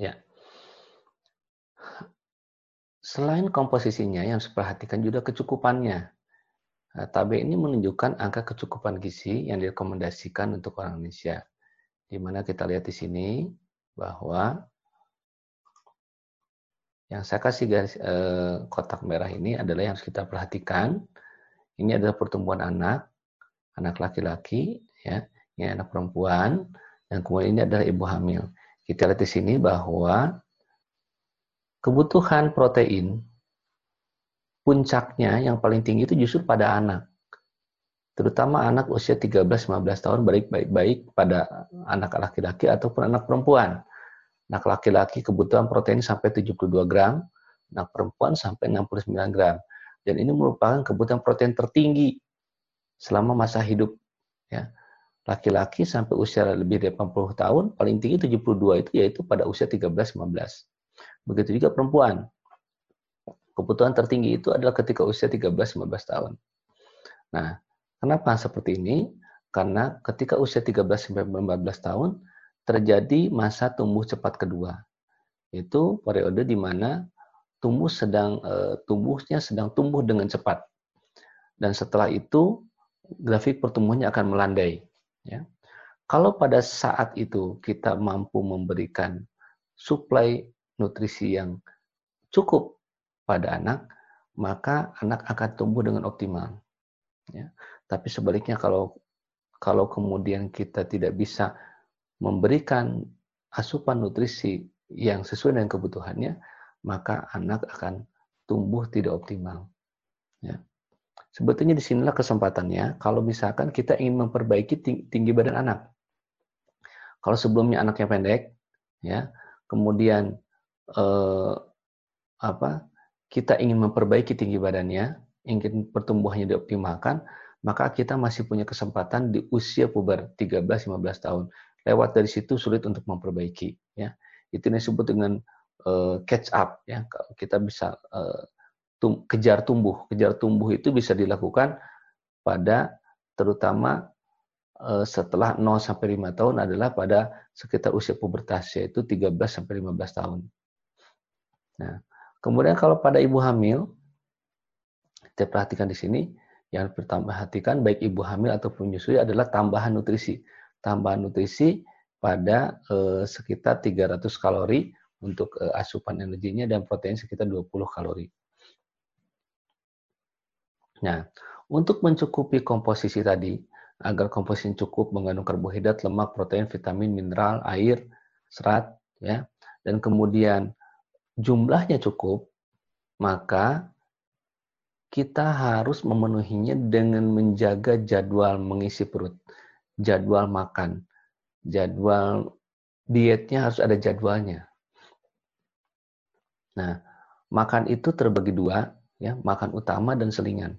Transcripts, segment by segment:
Ya. Selain komposisinya yang harus perhatikan juga kecukupannya. Nah, tab ini menunjukkan angka kecukupan gizi yang direkomendasikan untuk orang Indonesia. Di mana kita lihat di sini bahwa yang saya kasih garis eh, kotak merah ini adalah yang harus kita perhatikan. Ini adalah pertumbuhan anak, anak laki-laki, ya, ini anak perempuan, dan kemudian ini adalah ibu hamil. Kita lihat di sini bahwa kebutuhan protein puncaknya yang paling tinggi itu justru pada anak. Terutama anak usia 13-15 tahun baik-baik pada anak laki-laki ataupun anak perempuan. Anak laki-laki kebutuhan protein sampai 72 gram, anak perempuan sampai 69 gram. Dan ini merupakan kebutuhan protein tertinggi selama masa hidup. Ya. Laki-laki sampai usia lebih dari 80 tahun, paling tinggi 72 itu yaitu pada usia 13-15. Begitu juga perempuan. Kebutuhan tertinggi itu adalah ketika usia 13-15 tahun. Nah, kenapa seperti ini? Karena ketika usia 13-15 tahun, terjadi masa tumbuh cepat kedua. Itu periode di mana tumbuh sedang uh, tumbuhnya sedang tumbuh dengan cepat. Dan setelah itu grafik pertumbuhannya akan melandai. Ya. Kalau pada saat itu kita mampu memberikan suplai nutrisi yang cukup pada anak, maka anak akan tumbuh dengan optimal. Ya. Tapi sebaliknya kalau kalau kemudian kita tidak bisa memberikan asupan nutrisi yang sesuai dengan kebutuhannya, maka anak akan tumbuh tidak optimal. Ya. Sebetulnya di sinilah kesempatannya kalau misalkan kita ingin memperbaiki tinggi badan anak. Kalau sebelumnya anaknya pendek, ya, kemudian eh, apa kita ingin memperbaiki tinggi badannya, ingin pertumbuhannya dioptimalkan, maka kita masih punya kesempatan di usia puber 13-15 tahun. Lewat dari situ sulit untuk memperbaiki. Ya, itu yang disebut dengan uh, catch up. Ya, kita bisa uh, tum kejar tumbuh. Kejar tumbuh itu bisa dilakukan pada terutama uh, setelah 0 sampai 5 tahun adalah pada sekitar usia pubertas yaitu 13 sampai 15 tahun. Nah, Kemudian kalau pada ibu hamil, kita perhatikan di sini, yang pertama perhatikan baik ibu hamil ataupun menyusui adalah tambahan nutrisi. Tambahan nutrisi pada eh, sekitar 300 kalori untuk eh, asupan energinya dan protein sekitar 20 kalori. Nah, untuk mencukupi komposisi tadi, agar komposisi cukup mengandung karbohidrat, lemak, protein, vitamin, mineral, air, serat, ya, dan kemudian jumlahnya cukup, maka kita harus memenuhinya dengan menjaga jadwal mengisi perut, jadwal makan, jadwal dietnya harus ada jadwalnya. Nah, makan itu terbagi dua, ya, makan utama dan selingan.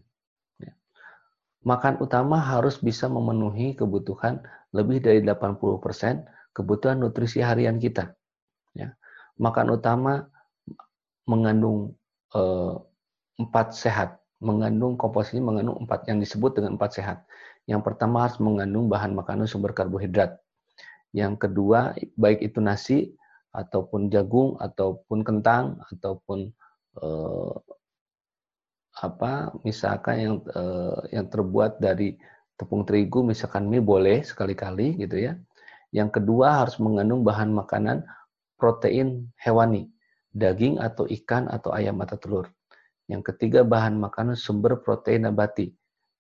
Makan utama harus bisa memenuhi kebutuhan lebih dari 80% kebutuhan nutrisi harian kita. Ya. Makan utama mengandung eh, empat sehat, mengandung komposisi mengandung empat yang disebut dengan empat sehat. Yang pertama harus mengandung bahan makanan sumber karbohidrat. Yang kedua baik itu nasi ataupun jagung ataupun kentang ataupun eh, apa misalkan yang eh, yang terbuat dari tepung terigu misalkan mie boleh sekali-kali gitu ya. Yang kedua harus mengandung bahan makanan protein hewani daging atau ikan atau ayam atau telur. Yang ketiga bahan makanan sumber protein nabati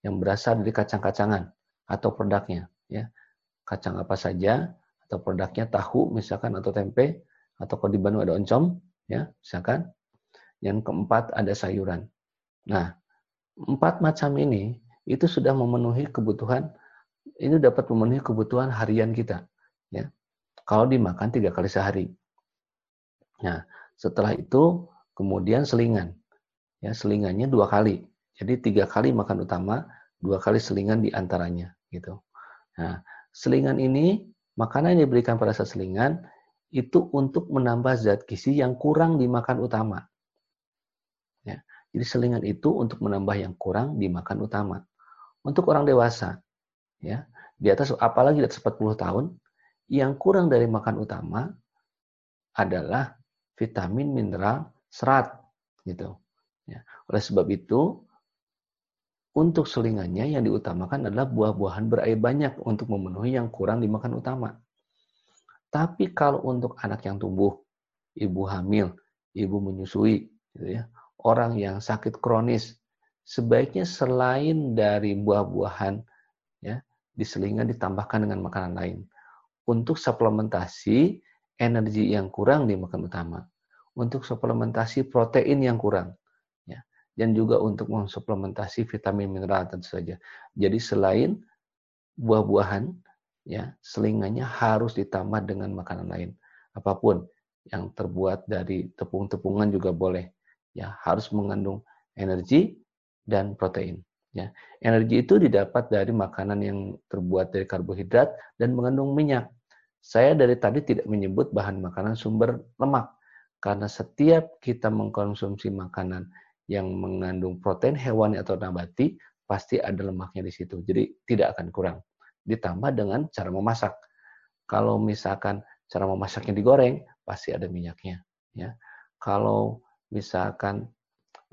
yang berasal dari kacang-kacangan atau produknya. Ya. Kacang apa saja atau produknya tahu misalkan atau tempe atau kalau di Bandung ada oncom ya misalkan. Yang keempat ada sayuran. Nah empat macam ini itu sudah memenuhi kebutuhan ini dapat memenuhi kebutuhan harian kita ya kalau dimakan tiga kali sehari. Nah, setelah itu kemudian selingan. Ya, selingannya dua kali. Jadi tiga kali makan utama, dua kali selingan di antaranya gitu. Nah, selingan ini makanan yang diberikan pada saat selingan itu untuk menambah zat gizi yang kurang dimakan utama. Jadi selingan itu untuk menambah yang kurang dimakan utama. Untuk orang dewasa, ya di atas apalagi di atas 40 tahun, yang kurang dari makan utama adalah vitamin, mineral, serat gitu. Ya. Oleh sebab itu, untuk selingannya yang diutamakan adalah buah-buahan berair banyak untuk memenuhi yang kurang dimakan utama. Tapi kalau untuk anak yang tumbuh, ibu hamil, ibu menyusui, gitu ya, orang yang sakit kronis, sebaiknya selain dari buah-buahan, ya, di selingan ditambahkan dengan makanan lain untuk suplementasi energi yang kurang dimakan utama, untuk suplementasi protein yang kurang dan juga untuk mensuplementasi vitamin mineral tentu saja. Jadi selain buah-buahan, ya selingannya harus ditambah dengan makanan lain. Apa pun yang terbuat dari tepung-tepungan juga boleh. Ya, harus mengandung energi dan protein. Ya, energi itu didapat dari makanan yang terbuat dari karbohidrat dan mengandung minyak. Saya dari tadi tidak menyebut bahan makanan sumber lemak karena setiap kita mengkonsumsi makanan yang mengandung protein hewani atau nabati, pasti ada lemaknya di situ. Jadi tidak akan kurang. Ditambah dengan cara memasak. Kalau misalkan cara memasaknya digoreng, pasti ada minyaknya. Ya. Kalau misalkan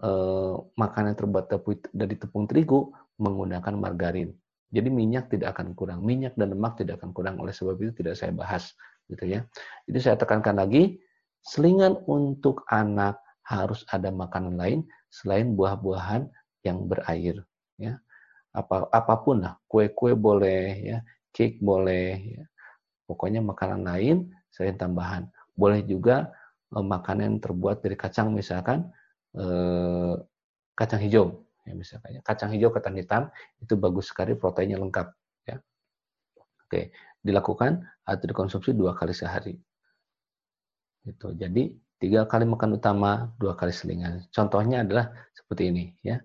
eh, makanan terbuat dari tepung terigu, menggunakan margarin. Jadi minyak tidak akan kurang. Minyak dan lemak tidak akan kurang. Oleh sebab itu tidak saya bahas. gitu ya. Jadi saya tekankan lagi, selingan untuk anak harus ada makanan lain selain buah-buahan yang berair ya apa apa pun lah kue-kue boleh ya cake boleh ya. pokoknya makanan lain selain tambahan boleh juga makanan yang terbuat dari kacang misalkan eh, kacang hijau ya misalkan ya. kacang hijau kacang hitam itu bagus sekali proteinnya lengkap ya oke dilakukan atau dikonsumsi dua kali sehari itu jadi tiga kali makan utama, dua kali selingan. Contohnya adalah seperti ini ya.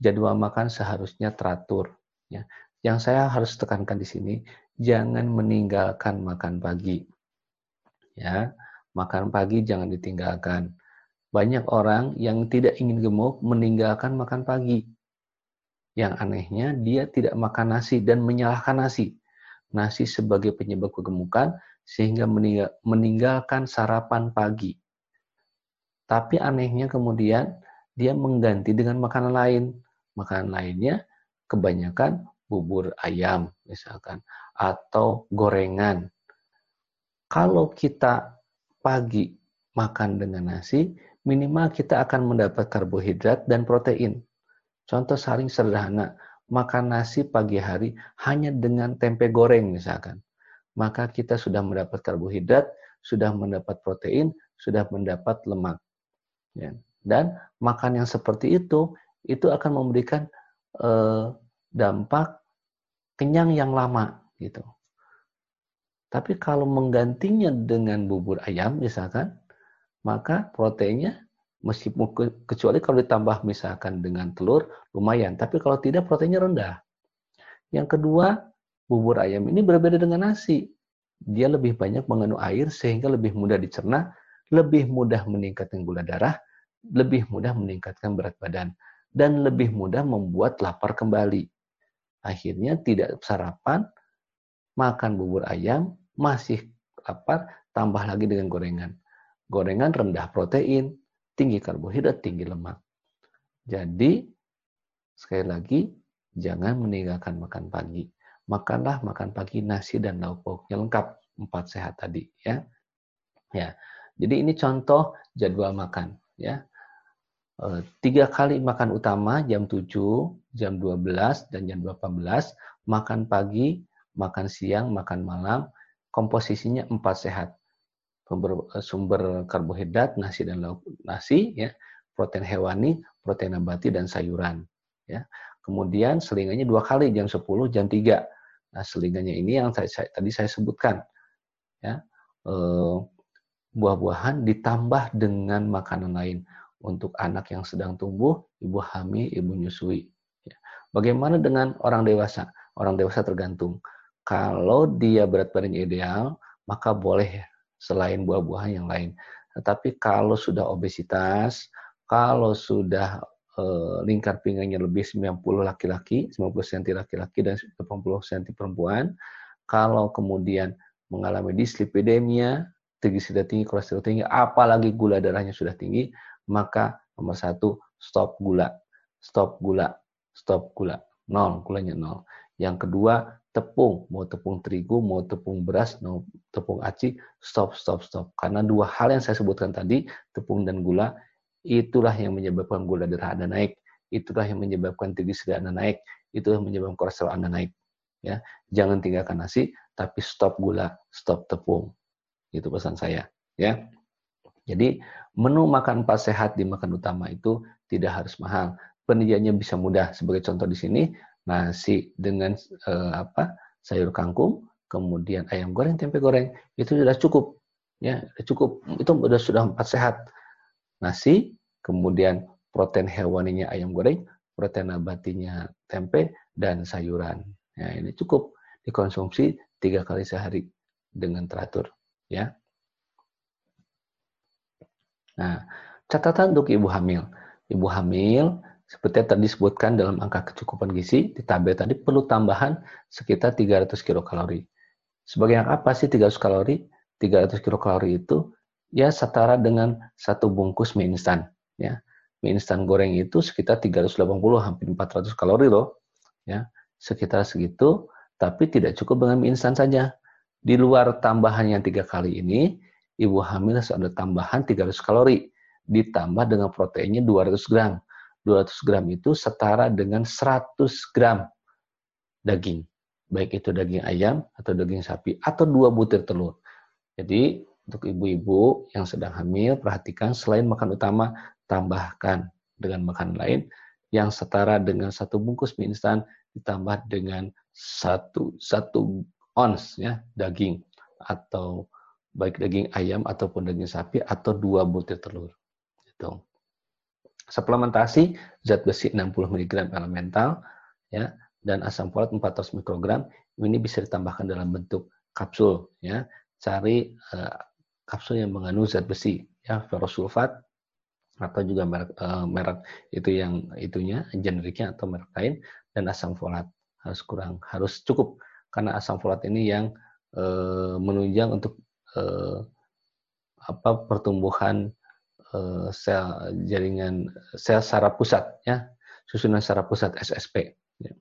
Jadwal makan seharusnya teratur ya. Yang saya harus tekankan di sini, jangan meninggalkan makan pagi. Ya, makan pagi jangan ditinggalkan. Banyak orang yang tidak ingin gemuk meninggalkan makan pagi. Yang anehnya dia tidak makan nasi dan menyalahkan nasi. Nasi sebagai penyebab kegemukan sehingga meninggalkan sarapan pagi. Tapi anehnya kemudian dia mengganti dengan makanan lain. Makanan lainnya kebanyakan bubur ayam misalkan atau gorengan. Kalau kita pagi makan dengan nasi, minimal kita akan mendapat karbohidrat dan protein. Contoh saling sederhana, makan nasi pagi hari hanya dengan tempe goreng misalkan. Maka kita sudah mendapat karbohidrat, sudah mendapat protein, sudah mendapat lemak. Ya. Dan makan yang seperti itu itu akan memberikan eh, dampak kenyang yang lama gitu. Tapi kalau menggantinya dengan bubur ayam misalkan, maka proteinnya meskipun kecuali kalau ditambah misalkan dengan telur lumayan, tapi kalau tidak proteinnya rendah. Yang kedua, bubur ayam ini berbeda dengan nasi. Dia lebih banyak mengandung air sehingga lebih mudah dicerna lebih mudah meningkatkan gula darah, lebih mudah meningkatkan berat badan, dan lebih mudah membuat lapar kembali. Akhirnya tidak sarapan, makan bubur ayam, masih lapar, tambah lagi dengan gorengan. Gorengan rendah protein, tinggi karbohidrat, tinggi lemak. Jadi, sekali lagi, jangan meninggalkan makan pagi. Makanlah makan pagi nasi dan lauk pauknya lengkap, empat sehat tadi ya. Ya, jadi ini contoh jadwal makan ya. Eh, tiga kali makan utama jam 7, jam 12, dan jam 18. Makan pagi, makan siang, makan malam. Komposisinya empat sehat. Eh, sumber karbohidrat, nasi dan lauk nasi, ya, protein hewani, protein nabati, dan sayuran. Ya. Kemudian selingannya dua kali, jam 10, jam 3. Nah, selingannya ini yang saya, saya, tadi saya sebutkan. Ya. Eh, buah-buahan ditambah dengan makanan lain untuk anak yang sedang tumbuh, ibu hamil, ibu nyusui. Ya. Bagaimana dengan orang dewasa? Orang dewasa tergantung. Kalau dia berat badannya ideal, maka boleh selain buah-buahan yang lain. Tetapi kalau sudah obesitas, kalau sudah eh, lingkar pinggangnya lebih 90 laki-laki, 90 cm laki-laki dan 80 cm perempuan, kalau kemudian mengalami dislipidemia, trigliserida tinggi, kolesterol tinggi, apalagi gula darahnya sudah tinggi, maka nomor satu stop gula, stop gula, stop gula, nol gulanya nol. Yang kedua tepung, mau tepung terigu, mau tepung beras, mau tepung aci, stop, stop, stop. Karena dua hal yang saya sebutkan tadi, tepung dan gula, itulah yang menyebabkan gula darah Anda naik, itulah yang menyebabkan trigliserida Anda naik, itulah yang menyebabkan kolesterol Anda naik. Ya, jangan tinggalkan nasi, tapi stop gula, stop tepung. Itu pesan saya. Ya, jadi menu makan pas sehat di makan utama itu tidak harus mahal. Penyajiannya bisa mudah. Sebagai contoh di sini, nasi dengan eh, apa sayur kangkung, kemudian ayam goreng, tempe goreng, itu sudah cukup. Ya, cukup. Itu sudah sudah empat sehat. Nasi, kemudian protein hewaninya ayam goreng, protein nabatinya tempe dan sayuran. Ya, ini cukup dikonsumsi tiga kali sehari dengan teratur. Ya. Nah, catatan untuk ibu hamil. Ibu hamil seperti yang tadi disebutkan dalam angka kecukupan gizi, di tabel tadi perlu tambahan sekitar 300 kilokalori. Sebagai yang apa sih 300 kalori? 300 kilokalori itu ya setara dengan satu bungkus mie instan. Ya. Mie instan goreng itu sekitar 380 hampir 400 kalori loh. Ya, sekitar segitu, tapi tidak cukup dengan mie instan saja. Di luar tambahan yang tiga kali ini, ibu hamil harus ada tambahan 300 kalori ditambah dengan proteinnya 200 gram 200 gram itu setara dengan 100 gram daging. Baik itu daging ayam atau daging sapi atau dua butir telur. Jadi untuk ibu-ibu yang sedang hamil, perhatikan selain makan utama, tambahkan dengan makanan lain yang setara dengan satu bungkus mie instan ditambah dengan satu satu ons ya daging atau baik daging ayam ataupun daging sapi atau dua butir telur. Gitu. Suplementasi zat besi 60 mg elemental ya dan asam folat 400 mikrogram ini bisa ditambahkan dalam bentuk kapsul ya. Cari uh, kapsul yang mengandung zat besi ya ferrosulfat atau juga merek, uh, merek itu yang itunya generiknya atau merek lain dan asam folat harus kurang harus cukup karena asam folat ini yang uh, menunjang untuk uh, apa pertumbuhan sel jaringan sel saraf pusat ya. Susunan saraf pusat SSP ya.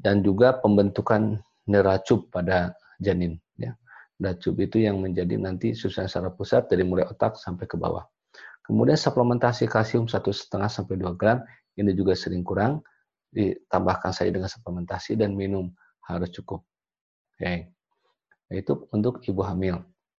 dan juga pembentukan neracup pada janin ya. Neracup itu yang menjadi nanti susunan saraf pusat dari mulai otak sampai ke bawah. Kemudian suplementasi kalsium satu setengah sampai 2 gram ini juga sering kurang ditambahkan saja dengan suplementasi dan minum harus cukup. Oke. Itu untuk ibu hamil